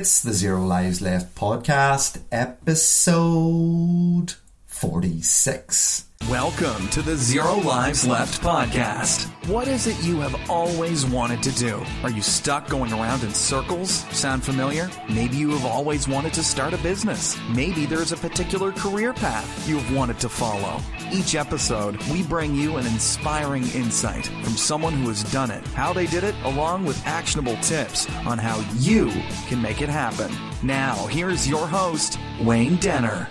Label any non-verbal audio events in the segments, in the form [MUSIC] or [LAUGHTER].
It's the Zero Lives Left podcast, episode 46. Welcome to the Zero Lives Left podcast. What is it you have always wanted to do? Are you stuck going around in circles? Sound familiar? Maybe you have always wanted to start a business. Maybe there's a particular career path you have wanted to follow. Each episode, we bring you an inspiring insight from someone who has done it, how they did it, along with actionable tips on how you can make it happen. Now, here's your host, Wayne Denner.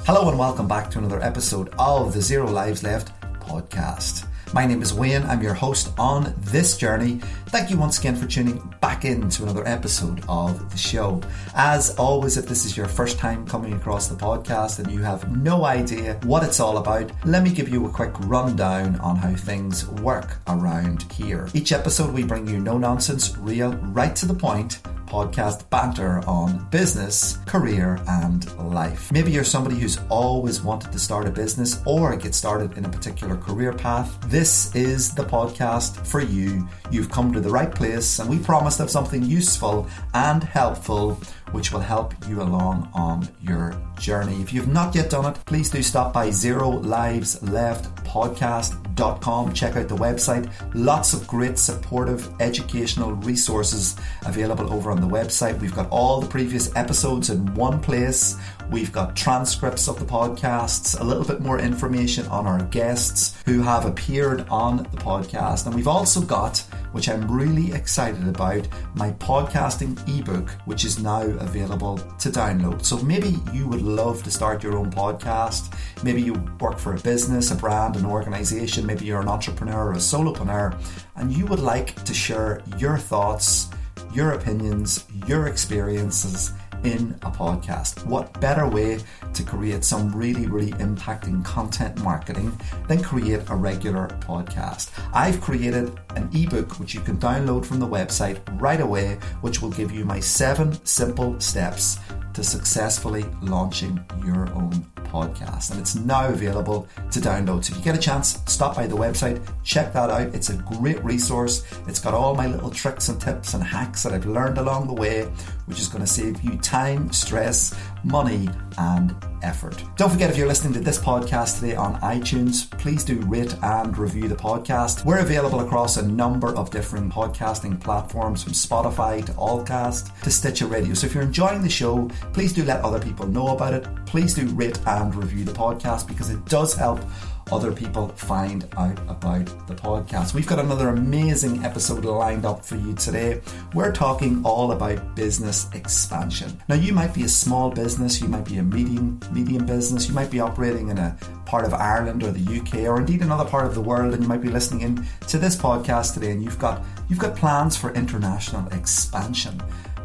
Hello and welcome back to another episode of the Zero Lives Left podcast. My name is Wayne. I'm your host on this journey. Thank you once again for tuning back into another episode of the show. As always, if this is your first time coming across the podcast and you have no idea what it's all about, let me give you a quick rundown on how things work around here. Each episode, we bring you no nonsense, real, right to the point podcast banter on business, career, and life. Maybe you're somebody who's always wanted to start a business or get started in a particular career path. This is the podcast for you. You've come to the right place, and we promise to have something useful and helpful which will help you along on your journey. If you've not yet done it, please do stop by Zero Lives Left. Check out the website. Lots of great supportive educational resources available over on the website. We've got all the previous episodes in one place. We've got transcripts of the podcasts, a little bit more information on our guests who have appeared on the podcast. And we've also got, which I'm really excited about, my podcasting ebook, which is now available to download. So maybe you would love to start your own podcast. Maybe you work for a business, a brand, an organization. Maybe you're an entrepreneur or a solopreneur, and you would like to share your thoughts, your opinions, your experiences in a podcast. What better way to create some really, really impacting content marketing than create a regular podcast? I've created an ebook which you can download from the website right away, which will give you my seven simple steps to successfully launching your own podcast. And it's now available to download. So if you get a chance, stop by the website, check that out. It's a great resource. It's got all my little tricks and tips and hacks that I've learned along the way, which is going to save you time, stress, money, and effort. Don't forget if you're listening to this podcast today on iTunes, please do rate and review the podcast. We're available across a number of different podcasting platforms from Spotify to Allcast to Stitcher Radio. So if you're enjoying the show, please do let other people know about it. Please do rate and review the podcast because it does help other people find out about the podcast. We've got another amazing episode lined up for you today. We're talking all about business expansion. Now, you might be a small business, you might be a medium medium business, you might be operating in a part of Ireland or the UK or indeed another part of the world, and you might be listening in to this podcast today, and you've got you've got plans for international expansion.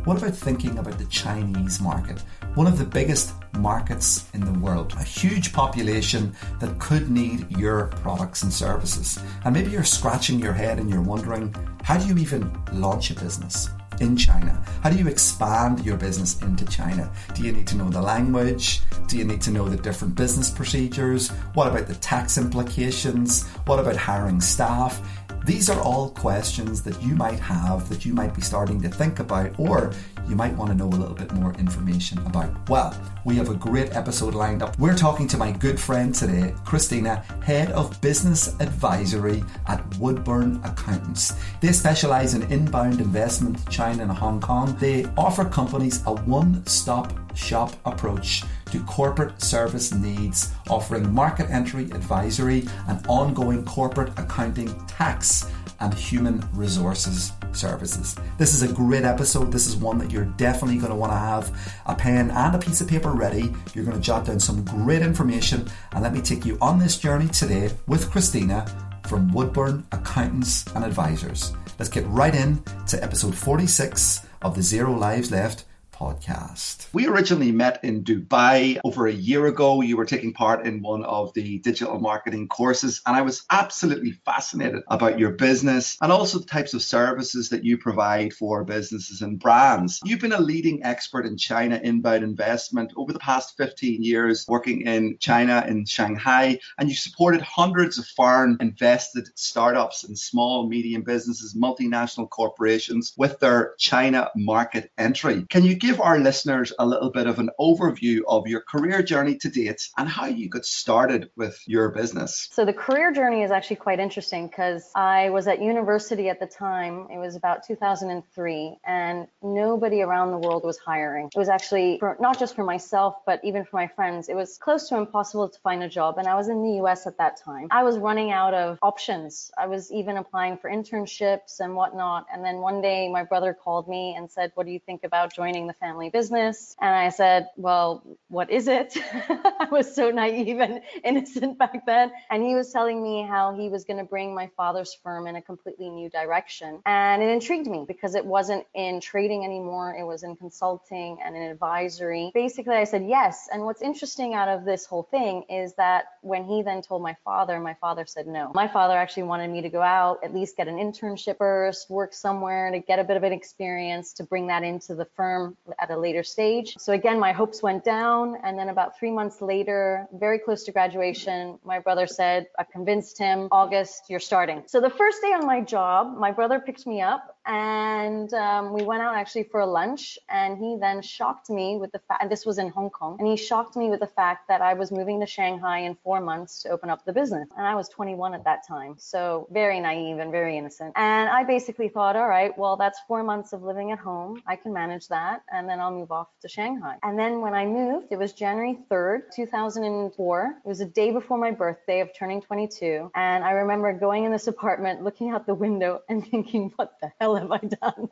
What about thinking about the Chinese market? One of the biggest markets in the world, a huge population that could need your products and services. And maybe you're scratching your head and you're wondering, how do you even launch a business? in China? How do you expand your business into China? Do you need to know the language? Do you need to know the different business procedures? What about the tax implications? What about hiring staff? These are all questions that you might have that you might be starting to think about, or you might want to know a little bit more information about. Well, we have a great episode lined up. We're talking to my good friend today, Christina, Head of Business Advisory at Woodburn Accountants. They specialize in inbound investment to China and Hong Kong. They offer companies a one stop shop approach to corporate service needs, offering market entry advisory and ongoing corporate accounting, tax, and human resources services. This is a great episode. This is one that you're definitely going to want to have a pen and a piece of paper ready. You're going to jot down some great information, and let me take you on this journey today with Christina from Woodburn Accountants and Advisors. Let's get right in to episode 46 of the Zero Lives Left podcast. We originally met in Dubai over a year ago. You were taking part in one of the digital marketing courses, and I was absolutely fascinated about your business and also the types of services that you provide for businesses and brands. You've been a leading expert in China inbound investment over the past 15 years, working in China, in Shanghai, and you supported hundreds of foreign invested startups and small, medium businesses, multinational corporations with their China market entry. Can you give give our listeners a little bit of an overview of your career journey to date and how you got started with your business. So, the career journey is actually quite interesting because I was at university at the time. It was about 2003, and nobody around the world was hiring. It was actually for, not just for myself, but even for my friends. It was close to impossible to find a job, and I was in the US at that time. I was running out of options. I was even applying for internships and whatnot. And then one day, my brother called me and said, What do you think about joining the family business? And I said, Well, what is it? [LAUGHS] I was so naive and innocent [LAUGHS] back then. And he was telling me how he was going to bring my father's firm in a completely new direction. And it intrigued me because it wasn't in trading anymore, it was in consulting and in advisory. Basically, I said yes. And what's interesting out of this whole thing is that when he then told my father, my father said no. My father actually wanted me to go out, at least get an internship first, work somewhere to get a bit of an experience to bring that into the firm at a later stage. So again, my hopes went down. And then about three months later, very close to graduation, my brother said, I convinced him, August, you're starting. So the first day on my job, my brother picked me up and um, we went out actually for a lunch and he then shocked me with the fact this was in hong kong and he shocked me with the fact that i was moving to shanghai in four months to open up the business. And i was 21 at that time so very naive and very innocent. And i basically thought all right well that's four months of living at home. I can manage that and then i'll move off to shanghai. And then when i moved it was january 3rd 2004 it was a day before my birthday of turning 22 and i remember going in this apartment looking out the window and [LAUGHS] thinking what the hell [LAUGHS] have I done?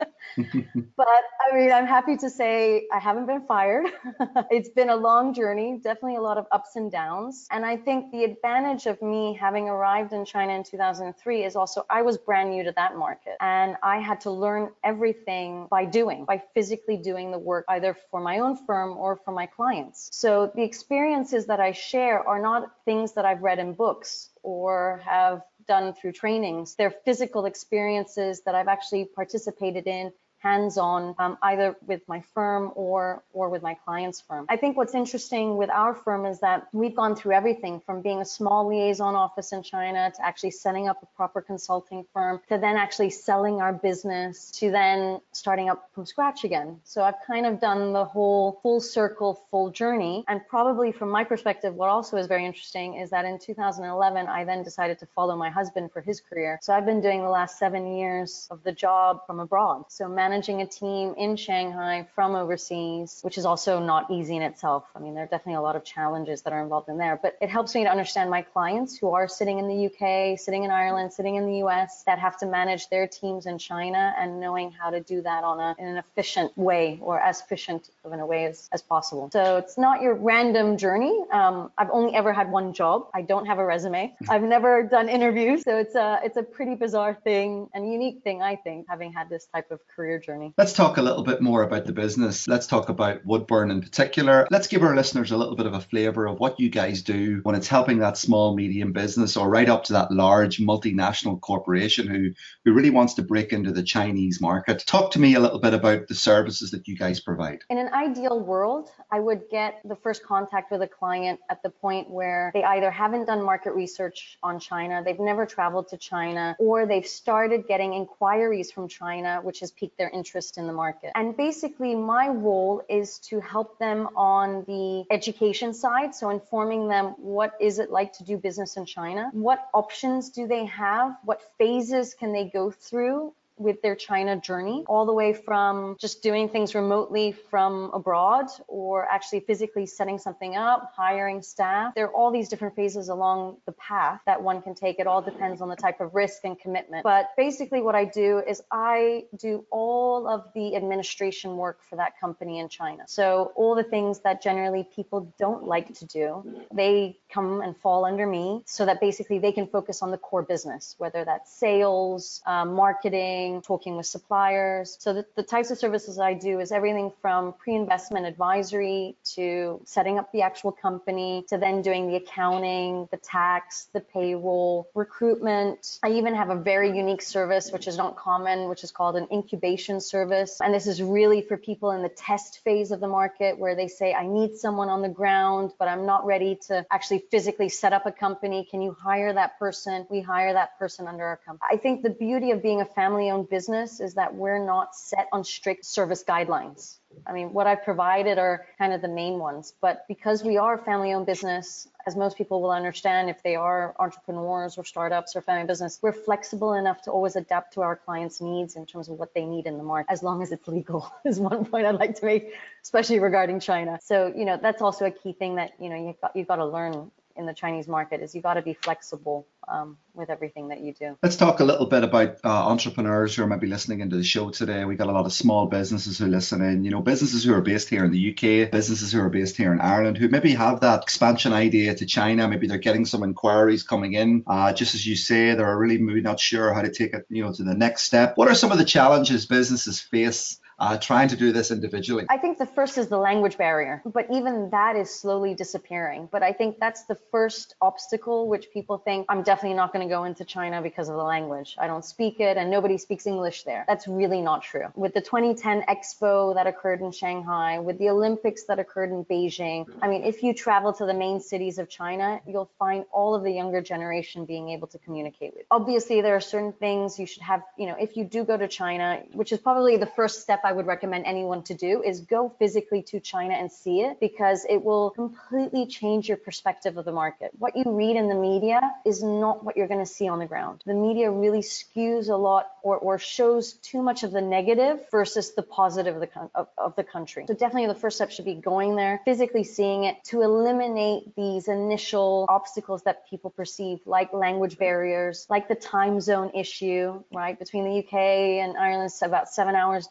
but I mean, I'm happy to say I haven't been fired. [LAUGHS] it's been a long journey, definitely a lot of ups and downs. And I think the advantage of me having arrived in China in 2003 is also I was brand new to that market and I had to learn everything by doing, by physically doing the work, either for my own firm or for my clients. So the experiences that I share are not things that I've read in books or have done through trainings. They're physical experiences that I've actually participated in hands-on um, either with my firm or or with my client's firm. I think what's interesting with our firm is that we've gone through everything from being a small liaison office in China to actually setting up a proper consulting firm to then actually selling our business to then starting up from scratch again. So I've kind of done the whole full circle, full journey. And probably from my perspective, what also is very interesting is that in 2011, I then decided to follow my husband for his career. So I've been doing the last seven years of the job from abroad. So managing managing a team in Shanghai from overseas, which is also not easy in itself. I mean, there are definitely a lot of challenges that are involved in there, but it helps me to understand my clients who are sitting in the UK, sitting in Ireland, sitting in the US that have to manage their teams in China and knowing how to do that on a, in an efficient way or as efficient of in a way as, as possible. So it's not your random journey. Um, I've only ever had one job. I don't have a resume. I've never done interviews. So it's a, it's a pretty bizarre thing and unique thing, I think, having had this type of career journey. Let's talk a little bit more about the business. Let's talk about Woodburn in particular. Let's give our listeners a little bit of a flavor of what you guys do when it's helping that small, medium business or right up to that large multinational corporation who, who really wants to break into the Chinese market. Talk to me a little bit about the services that you guys provide. In an ideal world, I would get the first contact with a client at the point where they either haven't done market research on China, they've never traveled to China, or they've started getting inquiries from China, which has piqued their interest in the market. And basically, my role is to help them on the education side. So, informing them what is it like to do business in China? What options do they have? What phases can they go through? With their China journey, all the way from just doing things remotely from abroad or actually physically setting something up, hiring staff. There are all these different phases along the path that one can take. It all depends on the type of risk and commitment. But basically, what I do is I do all of the administration work for that company in China. So, all the things that generally people don't like to do, they come and fall under me so that basically they can focus on the core business, whether that's sales, uh, marketing talking with suppliers. So the, the types of services I do is everything from pre-investment advisory to setting up the actual company to then doing the accounting, the tax, the payroll, recruitment. I even have a very unique service which is not common, which is called an incubation service. And this is really for people in the test phase of the market where they say, I need someone on the ground, but I'm not ready to actually physically set up a company. Can you hire that person? We hire that person under our company. I think the beauty of being a family owned business is that we're not set on strict service guidelines. I mean, what I've provided are kind of the main ones, but because we are a family owned business, as most people will understand if they are entrepreneurs or startups or family business, we're flexible enough to always adapt to our clients' needs in terms of what they need in the market, as long as it's legal, [LAUGHS] is one point I'd like to make, especially regarding China. So, you know, that's also a key thing that, you know, you've got, you've got to learn in the Chinese market is you got to be flexible um, with everything that you do. Let's talk a little bit about uh, entrepreneurs who are maybe listening into the show today. We got a lot of small businesses who listen in, you know, businesses who are based here in the UK, businesses who are based here in Ireland, who maybe have that expansion idea to China. Maybe they're getting some inquiries coming in. Uh, just as you say, they're really maybe not sure how to take it, you know, to the next step. What are some of the challenges businesses face uh, trying to do this individually? I think the first is the language barrier, but even that is slowly disappearing. But I think that's the first obstacle, which people think I'm definitely not going to go into China because of the language. I don't speak it and nobody speaks English there. That's really not true. With the 2010 Expo that occurred in Shanghai, with the Olympics that occurred in Beijing, I mean, if you travel to the main cities of China, you'll find all of the younger generation being able to communicate with. Obviously, there are certain things you should have, you know, if you do go to China, which is probably the first step I would recommend anyone to do is go physically to China and see it because it will completely change your perspective of the market. What you read in the media is not what you're going to see on the ground. The media really skews a lot or, or shows too much of the negative versus the positive of the, of, of the country. So definitely the first step should be going there, physically seeing it to eliminate these initial obstacles that people perceive like language barriers, like the time zone issue, right? Between the UK and Ireland, it's about seven hours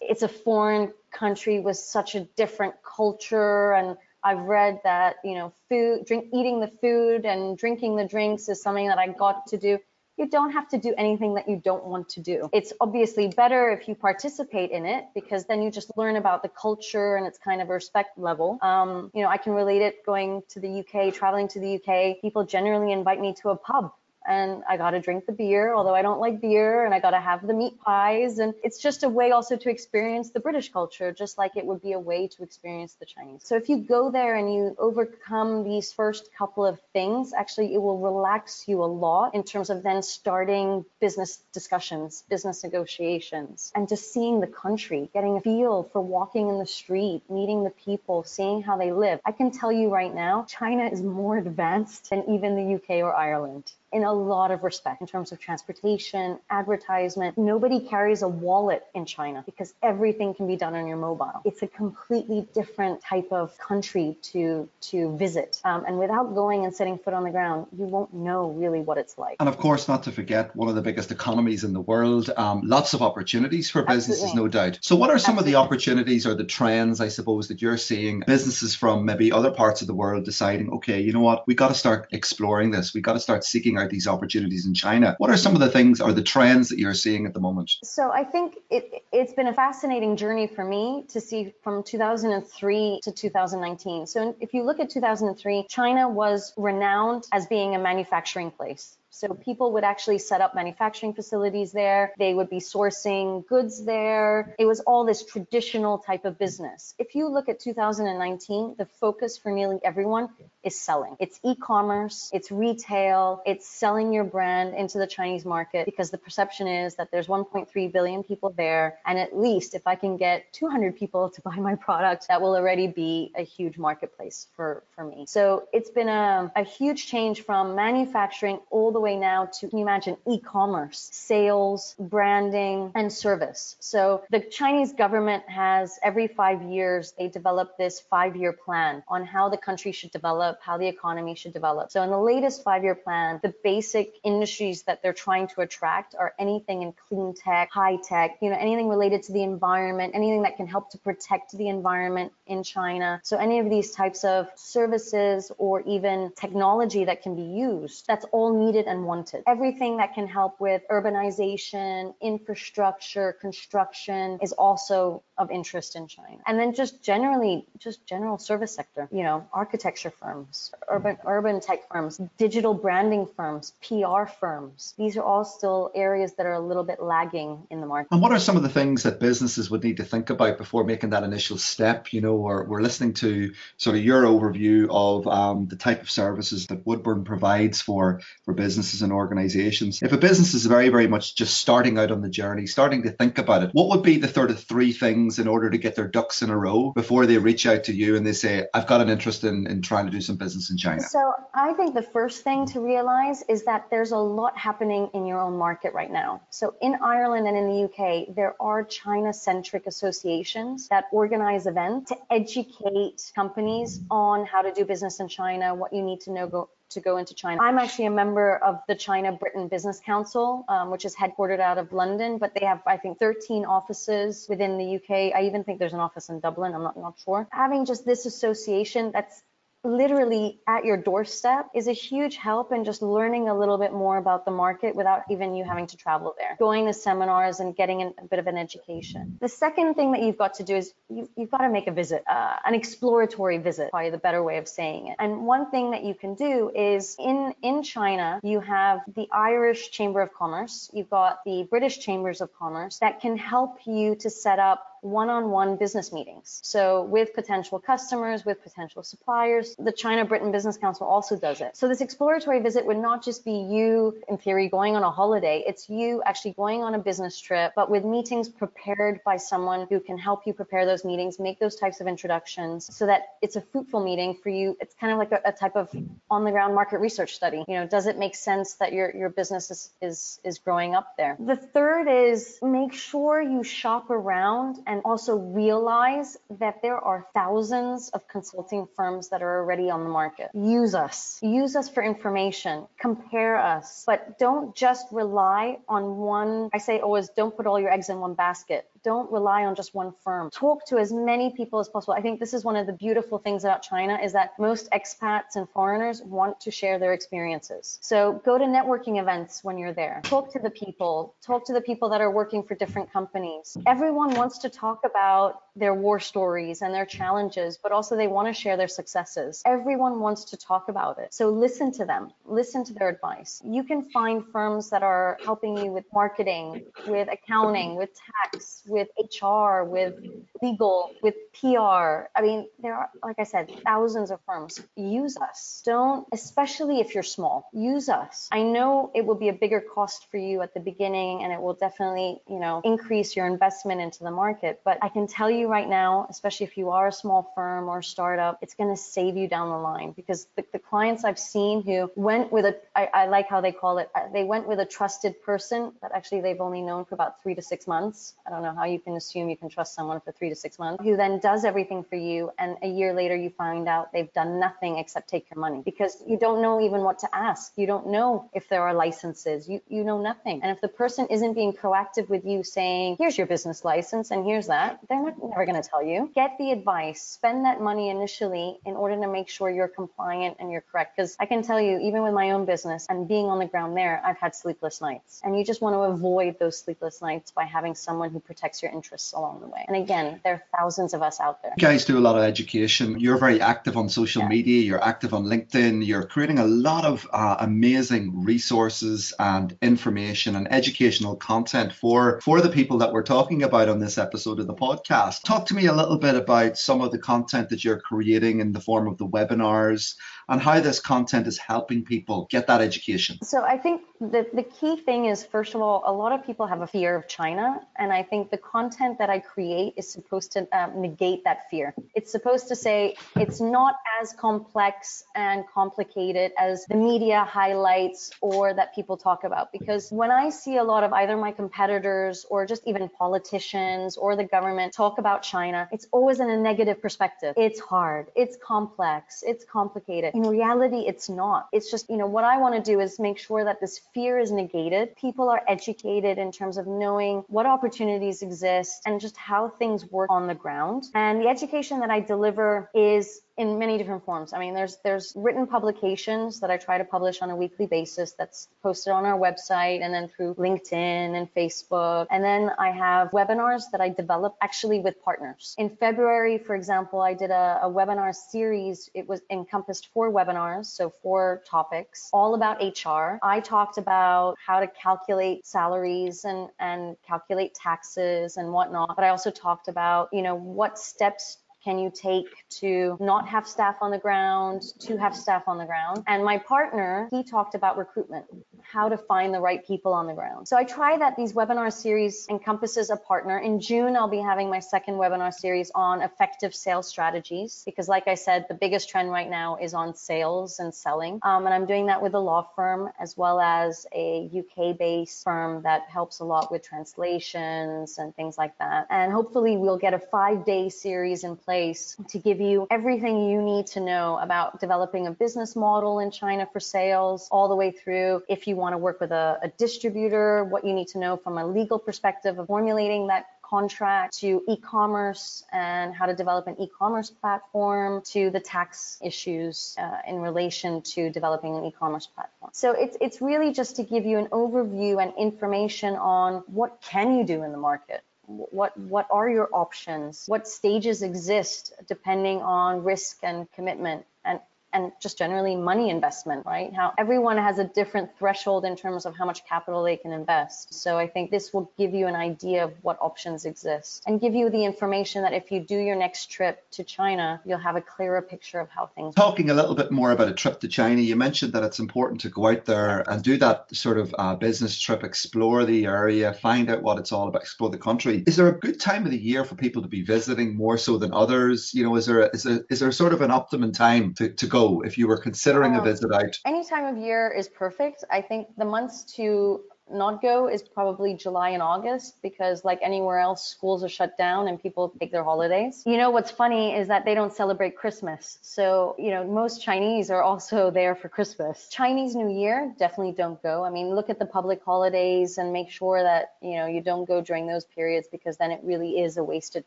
it's a foreign country with such a different culture and I've read that you know food drink eating the food and drinking the drinks is something that I got to do you don't have to do anything that you don't want to do. It's obviously better if you participate in it because then you just learn about the culture and it's kind of a respect level. Um, you know, I can relate it going to the UK, traveling to the UK. People generally invite me to a pub and I got to drink the beer, although I don't like beer, and I got to have the meat pies. And it's just a way also to experience the British culture, just like it would be a way to experience the Chinese. So if you go there and you overcome these first couple of things, actually, it will relax you a lot in terms of then starting business discussions, business negotiations, and just seeing the country, getting a feel for walking in the street, meeting the people, seeing how they live. I can tell you right now, China is more [LAUGHS] advanced than even the UK or Ireland in a lot of respect in terms of transportation, advertisement. Nobody carries a wallet in China because everything can be done on your mobile. It's a completely different type of country to to visit. Um, and without going and setting foot on the ground, you won't know really what it's like. And of course, not to forget one of the biggest economies in the world. Um, lots of opportunities for businesses, Absolutely. no doubt. So, what are some Absolutely. of the opportunities or the trends, I suppose, that you're seeing businesses from maybe other parts of the world deciding, okay, you know what, we got to start exploring this. We got to start seeking out these opportunities in China. What are some of the things or the trends that you're seeing at the moment? So I think it, it's been a fascinating journey for me to see from 2003 to 2019. So if you look at 2003, China was renowned as being a manufacturing place. So people would actually set up manufacturing facilities there. They would be sourcing goods there. It was all this traditional type of business. If you look at 2019, the focus for nearly everyone is selling. It's e-commerce, it's retail, it's selling your brand into the Chinese market because the perception is that there's 1.3 billion people there. And at least if I can get 200 people to buy my product, that will already be a huge marketplace for, for me. So it's been a, a huge change from manufacturing all the way now to, can you imagine, e-commerce, sales, branding, and service. So the Chinese government has every five years, they develop this five-year plan on how the country should develop, how the economy should develop. So in the latest five-year plan, the basic industries that they're trying to attract are anything in clean tech, high tech, you know, anything related to the environment, anything that can help to protect the environment in China. So any of these types of services or even technology that can be used, that's all needed wanted. Everything that can help with urbanization, infrastructure, construction is also of interest in China. And then just generally, just general service sector, you know, architecture firms, urban urban tech firms, digital branding firms, PR firms. These are all still areas that are a little bit lagging in the market. And what are some of the things that businesses would need to think about before making that initial step? You know, we're, we're listening to sort of your overview of um, the type of services that Woodburn provides for for business businesses and organizations. If a business is very, very much just starting out on the journey, starting to think about it, what would be the sort of three things in order to get their ducks in a row before they reach out to you and they say, I've got an interest in, in trying to do some business in China? So I think the first thing to realize is that there's a lot happening in your own market right now. So in Ireland and in the UK, there are China centric associations that organize events to educate companies on how to do business in China, what you need to know go, to go into China. I'm actually a member of the China Britain Business Council, um, which is headquartered out of London, but they have, I think, 13 offices within the UK. I even think there's an office in Dublin. I'm not, not sure. Having just this association that's literally at your doorstep is a huge help in just learning a little bit more about the market without even you having to travel there. Going to seminars and getting a bit of an education. The second thing that you've got to do is you, have got to make a visit, uh, an exploratory visit, probably the better way of saying it. And one thing that you can do is in in China, you have the Irish Chamber of Commerce, you've got the British Chambers of Commerce that can help you to set up one-on-one business meetings. So with potential customers, with potential suppliers, the China Britain Business Council also does it. So this exploratory visit would not just be you, in theory, going on a holiday. It's you actually going on a business trip, but with meetings prepared by someone who can help you prepare those meetings, make those types of introductions so that it's a fruitful meeting for you. It's kind of like a, a type of on the ground market research study. You know, does it make sense that your, your business is, is, is growing up there? The third is make sure you shop around and and also realize that there are thousands of consulting firms that are already on the market. Use us, use us for information, compare us, but don't just rely on one. I say always don't put all your eggs in one basket don't rely on just one firm. Talk to as many people as possible. I think this is one of the beautiful things about China is that most expats and foreigners want to share their experiences. So go to networking events when you're there. Talk to the people, talk to the people that are working for different companies. Everyone wants to talk about their war stories and their challenges, but also they want to share their successes. Everyone wants to talk about it. So listen to them, listen to their advice. You can find firms that are helping you with marketing, with accounting, with tax, with HR, with legal, with PR. I mean, there are, like I said, thousands of firms. Use us. Don't, especially if you're small, use us. I know it will be a bigger cost for you at the beginning and it will definitely, you know, increase your investment into the market. But I can tell you right now, especially if you are a small firm or startup, it's going to save you down the line because the, the clients I've seen who went with a, I, I like how they call it, uh, they went with a trusted person that actually they've only known for about three to six months. I don't know how how you can assume you can trust someone for three to six months who then does everything for you. And a year later, you find out they've done nothing except take your money because you don't know even what to ask. You don't know if there are licenses. You, you know nothing. And if the person isn't being proactive with you saying, here's your business license and here's that, they're not, never going to tell you. Get the advice, spend that money initially in order to make sure you're compliant and you're correct. Because I can tell you, even with my own business and being on the ground there, I've had sleepless nights. And you just want to avoid those sleepless nights by having someone who protects your interests along the way. And again, there are thousands of us out there. You guys do a lot of education. You're very active on social yeah. media. You're active on LinkedIn. You're creating a lot of uh, amazing resources and information and educational content for for the people that we're talking about on this episode of the podcast. Talk to me a little bit about some of the content that you're creating in the form of the webinars and how this content is helping people get that education. So I think the, the key thing is, first of all, a lot of people have a fear of China. And I think the content that I create is supposed to um, negate that fear. It's supposed to say it's not as complex and complicated as the media highlights or that people talk about. Because when I see a lot of either my competitors or just even politicians or the government talk about China, it's always in a negative perspective. It's hard, it's complex, it's complicated. In reality, it's not. It's just, you know, what I want to do is make sure that this fear is negated. People are educated in terms of knowing what opportunities exist and just how things work on the ground. And the education that I deliver is in many different forms. I mean, there's there's written publications that I try to publish on a weekly basis that's posted on our website and then through LinkedIn and Facebook. And then I have webinars that I develop actually with partners. In February, for example, I did a, a webinar series. It was encompassed four webinars, so four topics, all about HR. I talked about how to calculate salaries and and calculate taxes and whatnot, but I also talked about, you know, what steps can you take to not have staff on the ground, to have staff on the ground? And my partner, he talked about recruitment. How to find the right people on the ground. So I try that these webinar series encompasses a partner. In June, I'll be having my second webinar series on effective sales strategies because like I said, the biggest trend right now is on sales and selling. Um, and I'm doing that with a law firm as well as a UK based firm that helps a lot with translations and things like that. And hopefully we'll get a five day series in place to give you everything you need to know about developing a business model in China for sales, all the way through if you want to work with a, a distributor, what you need to know from a legal perspective of formulating that contract to e-commerce and how to develop an e-commerce platform to the tax issues uh, in relation to developing an e-commerce platform. So it's it's really just to give you an overview and information on what can you do in the market what what are your options what stages exist depending on risk and commitment and and just generally money investment, right? How everyone has a different threshold in terms of how much capital they can invest. So I think this will give you an idea of what options exist and give you the information that if you do your next trip to China, you'll have a clearer picture of how things. Talking a little bit more about a trip to China, you mentioned that it's important to go out there and do that sort of uh, business trip, explore the area, find out what it's all about, explore the country. Is there a good time of the year for people to be visiting more so than others? You know, is there a, is there sort of an optimum time to, to go? If you were considering um, a visit out? Any time of year is perfect. I think the months to not go is probably July and August because, like anywhere else, schools are shut down and people take their holidays. You know, what's funny is that they don't celebrate Christmas. So, you know, most Chinese are also [LAUGHS] there for Christmas. Chinese New Year, definitely don't go. I mean, look at the public holidays and make sure that, you know, you don't go during those periods because then it really is a wasted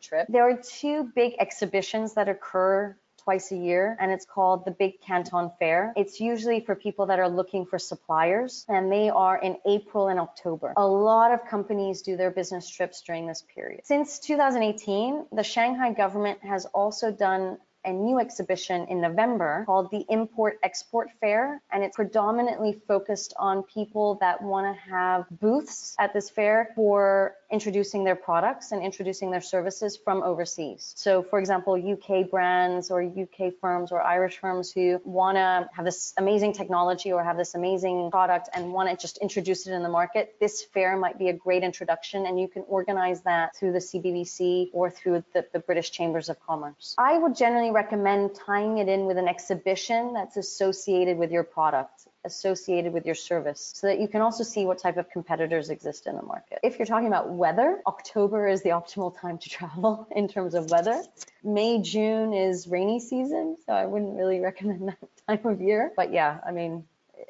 trip. There are two big exhibitions that occur twice a year and it's called the Big Canton Fair. It's usually for people that are looking for suppliers and they are in April and October. A lot of companies do their business trips during this period. Since 2018, the Shanghai government has also done a new exhibition in November called the Import Export Fair, and it's predominantly focused on people that want to have booths at this fair for introducing their products and introducing their services from overseas. So, for example, UK brands or UK firms or Irish firms who want to have this amazing technology or have this amazing product and want to just introduce it in the market, this fair might be a great introduction, and you can organize that through the CBBC or through the, the British Chambers of Commerce. I would generally recommend tying it in with an exhibition that's associated with your product associated with your service so that you can also see what type of competitors exist in the market. If you're talking about weather, October is the optimal time to travel [LAUGHS] in terms of weather. May, June is rainy season, so I wouldn't really [LAUGHS] recommend that time of year. But yeah, I mean,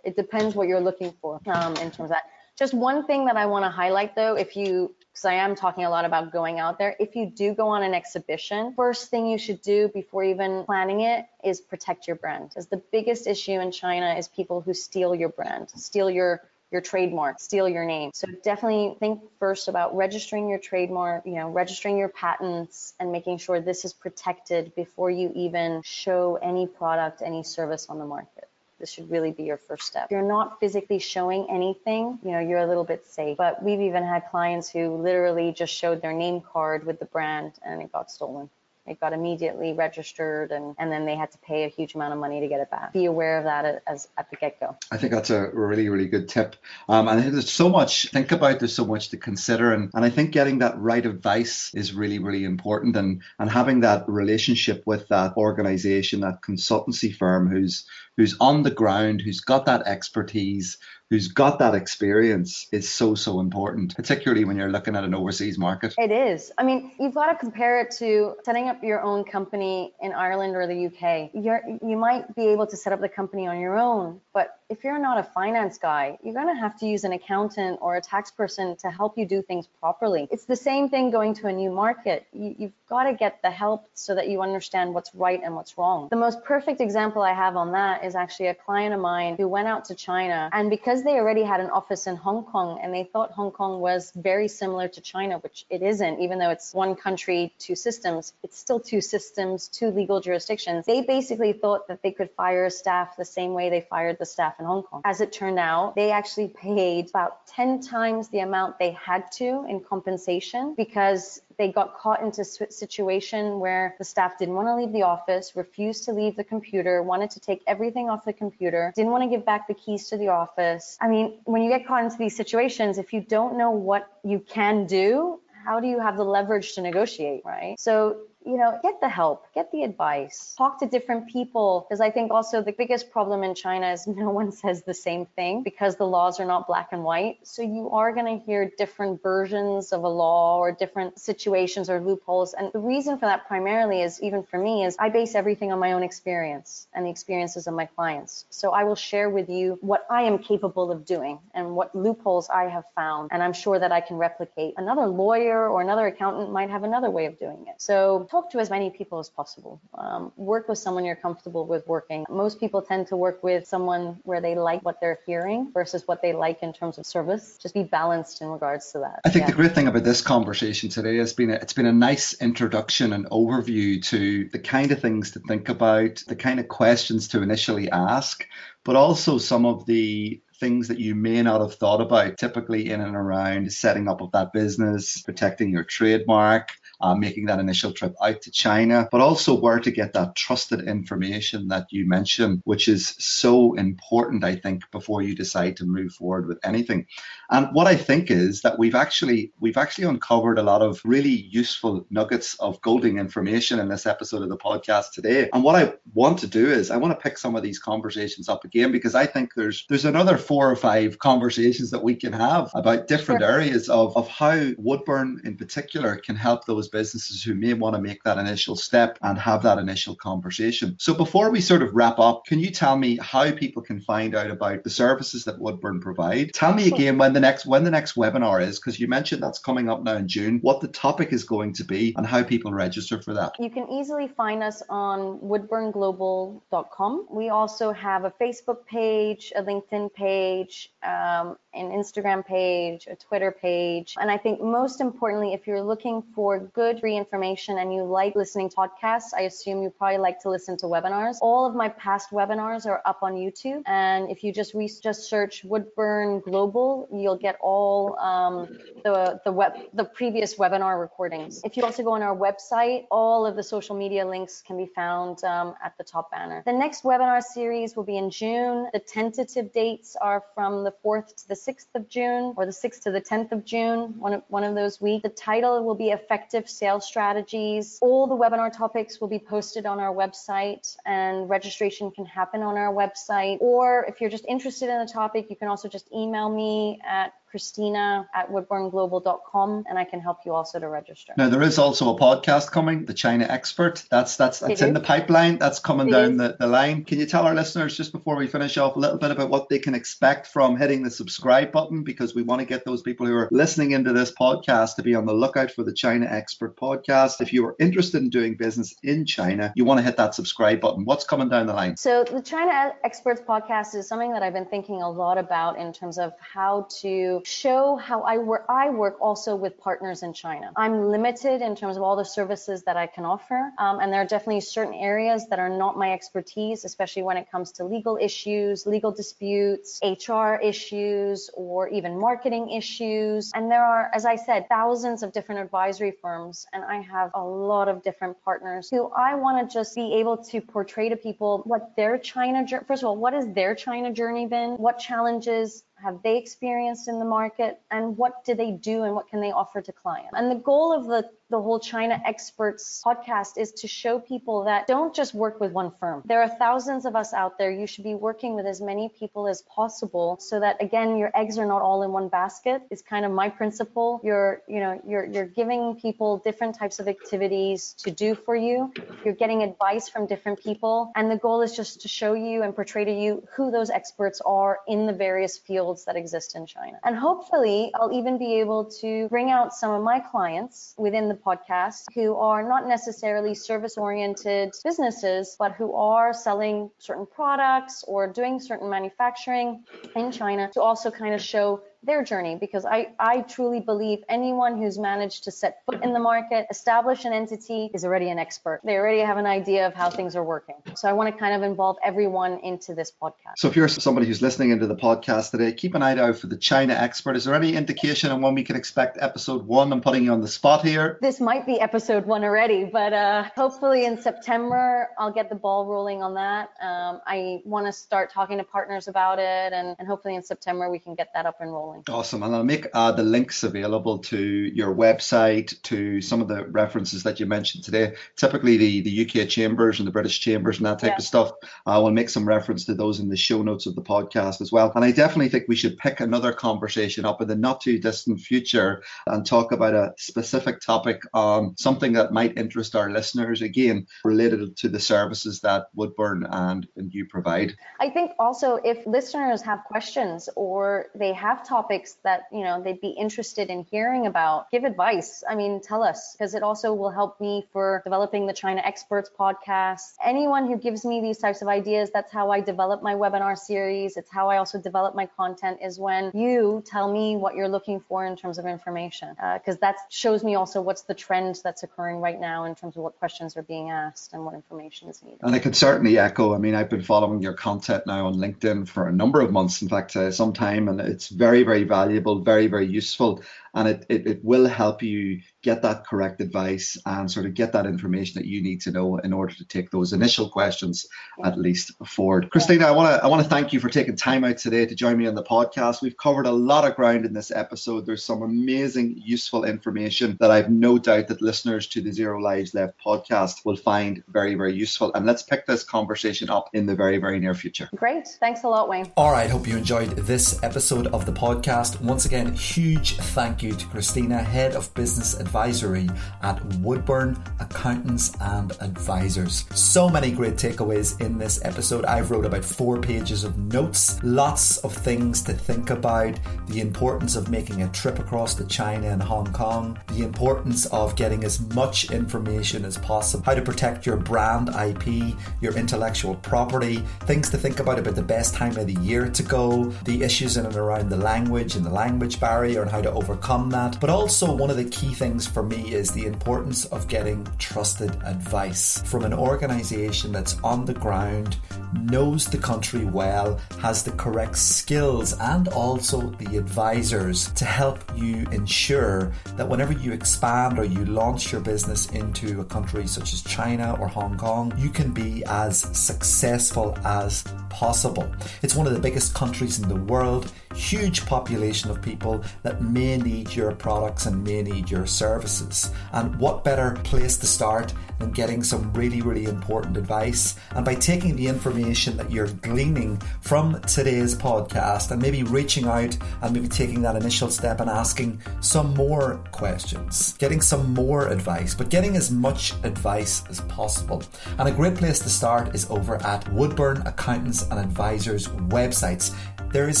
it depends what you're looking for um, in terms of that. Just one thing that I want to highlight though, if you because I am talking a lot about going out there. If you do go on an exhibition, first thing you should do before even planning it is protect your brand. Because the biggest issue in China is people who steal your brand, steal your your trademark, steal your name. So definitely think first about registering your trademark, you know, registering your patents and making sure this is protected before you even show any product, any service on the market this should really be your first step. You're not physically showing anything, you know, you're a little bit safe. But we've even had clients who literally just showed their name card with the brand and it got stolen. It got immediately registered and, and then they had to pay a huge amount of money to get it back. Be aware of that as at the get go. I think that's a really, really good tip. Um, and I think there's so much think about, there's so much to consider. And, and I think getting that right advice is really, really important and, and having that relationship with that organization, that consultancy firm who's who's on the ground, who's got that expertise, who's got that experience is so so important particularly when you're looking at an overseas market. It is. I mean you've got to compare it to setting up your own company in ireland or the uk you're you might be able to set up the company on your own but if you're not a finance guy, you're going to have to use an accountant or a tax person to help you do things properly. It's the same thing going to a new market. You, you've got to get the help so that you understand what's right and what's wrong. The most perfect example I have on that is actually a client of mine who went out to China. And because they already had an office in Hong Kong and they thought Hong Kong was very similar to China, which it isn't, even though it's one country, two systems, it's still two systems, two legal jurisdictions. They basically thought that they could fire staff the same way they fired the staff in Hong Kong. As it turned out, they actually paid about 10 times the amount they had to in compensation because they got caught into a situation where the staff didn't want to leave the office, refused to leave the computer, wanted to take everything off the computer, didn't want to give back the keys to the office. I mean, when you get caught into these situations, if you don't know what you can do, how do you have the leverage to negotiate, right? So you know, get the help, get the advice, talk to different people. Because I think also the biggest problem in China is [LAUGHS] no one says the same thing because the laws are not black and white. So you are going to hear different versions of a law or different situations or loopholes. And the reason for that primarily is, even for me, is I base everything on my own experience and the experiences of my clients. So I will share with you what I am capable of doing and what loopholes I have found. And I'm sure that I can replicate. Another lawyer or another accountant might have another way of doing it. So talk to as many people as possible. Um, work with someone you're comfortable with working. Most people tend to work with someone where they like what they're hearing versus what they like in terms of service. Just be balanced in regards to that. I think yeah. the great thing about this conversation today has been a, it's been a nice introduction and overview to the kind of things to think about, the kind of questions to initially ask, but also some of the things that you may not have thought about typically in and around setting up of that business, protecting your trademark, uh, making that initial trip out to China, but also where to get that trusted information that you mentioned, which is so important, I think, before you decide to move forward with anything. And what I think is that we've actually we've actually uncovered a lot of really useful nuggets of golden information in this episode of the podcast today. And what I want to do is I want to pick some of these conversations up again because I think there's there's another four or five conversations that we can have about different sure. areas of, of how Woodburn in particular can help those those businesses who may want to make that initial step and have that initial conversation. So before we sort of wrap up, can you tell me how people can find out about the services that Woodburn provide? Tell me again when the next when the next webinar is, because you mentioned that's coming up now in June, what the topic is going to be and how people register for that. You can easily find us on woodburnglobal.com. We also have a Facebook page, a LinkedIn page, um, an Instagram page, a Twitter page. And I think most importantly, if you're looking for good free information and you like listening to podcasts, I assume you probably like to listen to webinars. All of my past webinars are up on YouTube. And if you just re- just search Woodburn Global, you'll get all um, the the web the previous webinar recordings. If you also go on our website, all of the social media links can be found um, at the top banner. The next webinar series will be in June. The tentative dates are from the 4th to the 6th of June or the 6th to the 10th of June, one of, one of those weeks. The title will be Effective Sales Strategies. All the webinar topics will be posted on our website and registration can happen on our website. Or if you're just interested in the topic, you can also just email me at Christina at woodburnglobal.com, and I can help you also to register. Now there is also a podcast coming, the China Expert. That's that's that's in the pipeline. That's coming it down the, the line. Can you tell our listeners just before we finish off a little bit about what they can expect from hitting the subscribe button? Because we want to get those people who are listening into this podcast to be on the lookout for the China Expert podcast. If you are interested in doing business in China, you want to hit that subscribe button. What's coming down the line? So the China Experts podcast is something that I've been thinking a lot about in terms of how to show how I work. I work also with partners in China. I'm limited in terms of all the services that I can offer, um, and there are definitely certain areas that are not my expertise, especially when it comes to legal issues, legal disputes, HR issues, or even marketing issues. And there are, as I said, thousands of different advisory firms, and I have a lot of different partners who I want to just be able to portray to people what their China, first of all, what has their China journey been, what challenges have they experienced in the market and what do they do and what can they offer to clients? And the goal of the the whole China Experts podcast is to show people that don't just work with one firm. There are thousands of us out there. You should be working with as many people as possible so that again your eggs are not all in one basket. Is kind of my principle. You're, you know, you're you're giving people different types of activities to do for you. You're getting advice from different people and the goal is just to show you and portray to you who those experts are in the various fields that exist in China. And hopefully I'll even be able to bring out some of my clients within the podcast who are not necessarily service oriented businesses, but who are selling certain products or doing certain manufacturing in China to also kind of show their journey because I, I truly believe anyone who's managed to set foot in the market, establish an entity, is already an expert. They already have an idea of how things are working. So I want to kind of involve everyone into this podcast. So if you're somebody who's listening into the podcast today, keep an eye out for the China expert. Is there any indication on when we can expect episode one? I'm putting you on the spot here. This might be episode one already, but uh, hopefully in September I'll get the ball rolling on that. Um, I want to start talking to partners about it, and, and hopefully in September we can get that up and rolling. Awesome. And I'll make uh, the links available to your website, to some of the references that you mentioned today. Typically, the, the UK chambers and the British chambers and that type yeah. of stuff. I uh, will make some reference to those in the show notes of the podcast as well. And I definitely think we should pick another conversation up in the not too distant future and talk about a specific topic on something that might interest our listeners, again, related to the services that Woodburn and, and you provide. I think also if listeners have questions or they have topics that, you know, they'd be interested in hearing about, give advice. I mean, tell us because it also will help me for developing the China Experts podcast. Anyone who gives me these types of ideas, that's how I develop my webinar series. It's how I also develop my content is when you tell me what you're looking for in terms of information because uh, that shows me also what's the trend that's occurring right now in terms of what questions are being asked and what information is needed. And I could certainly echo. I mean, I've been following your content now on LinkedIn for a number of months, in fact, uh, some time, and it's very, very valuable, very, very useful and it, it, it will help you get that correct advice and sort of get that information that you need to know in order to take those initial questions at least forward. Christina, I want to I want to thank you for taking time out today to join me on the podcast. We've covered a lot of ground in this episode. There's some amazing useful information that I've no doubt that listeners to the Zero Lives Left podcast will find very very useful. And let's pick this conversation up in the very very near future. Great. Thanks a lot, Wayne. All right, hope you enjoyed this episode of the podcast. Once again, huge thank you to Christina, Head of Business Advisory at Woodburn Accountants and Advisors. So many great takeaways in this episode. I've wrote about four pages of notes, lots of things to think about, the importance of making a trip across to China and Hong Kong, the importance of getting as much information as possible, how to protect your brand IP, your intellectual property, things to think about about the best time of the year to go, the issues in and around the language and the language barrier and how to overcome that. But also, one of the key things for me is the importance of getting trusted advice from an organization that's on the ground, knows the country well, has the correct skills, and also the advisors to help you ensure that whenever you expand or you launch your business into a country such as China or Hong Kong, you can be as successful as possible. It's one of the biggest countries in the world, huge population of people that may need your products and may need your services. And what better place to start than getting some really, really important advice? And by taking the information that you're gleaning from today's podcast and maybe reaching out and maybe taking that initial step and asking some more questions, getting some more advice, but getting as much advice as possible. And a great place to start is over at Woodburn Accountants and Advisors websites. There is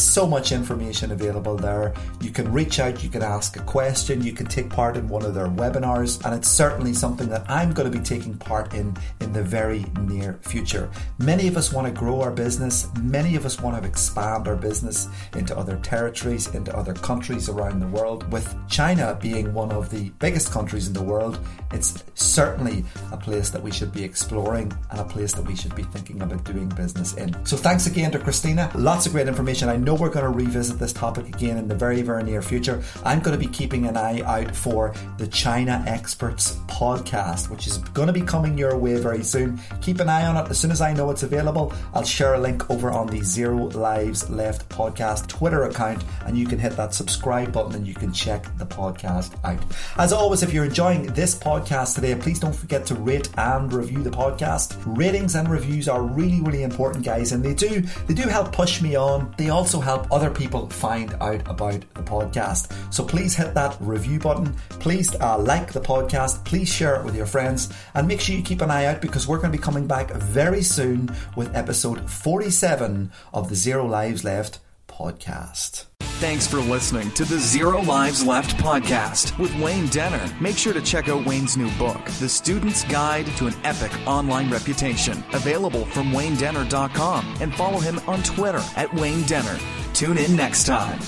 so much information available there. You can reach out, you can ask a question, you can take part in one of their webinars, and it's certainly something that I'm going to be taking part in in the very near future. Many of us want to grow our business, many of us want to expand our business into other territories, into other countries around the world. With China being one of the biggest countries in the world, it's certainly a place that we should be exploring and a place that we should be thinking about doing business in. So thanks again to Christina. Lots of great information I know we're going to revisit this topic again in the very, very near future. I'm going to be keeping an eye out for the China Experts podcast, which is going to be coming your way very soon. Keep an eye on it. As soon as I know it's available, I'll share a link over on the Zero Lives Left podcast Twitter account, and you can hit that subscribe button and you can check the podcast out. As always, if you're enjoying this podcast today, please don't forget to rate and review the podcast. Ratings and reviews are really, really important, guys, and they do they do help push me on. They also help other people find out about the podcast. So please hit that review button. Please uh, like the podcast. Please share it with your friends. And make sure you keep an eye out because we're going to be coming back very soon with episode 47 of the Zero Lives Left podcast. Thanks for listening to the Zero Lives Left podcast with Wayne Denner. Make sure to check out Wayne's new book, The Student's Guide to an Epic Online Reputation, available from waynedenner.com, and follow him on Twitter at Wayne Denner. Tune in next time.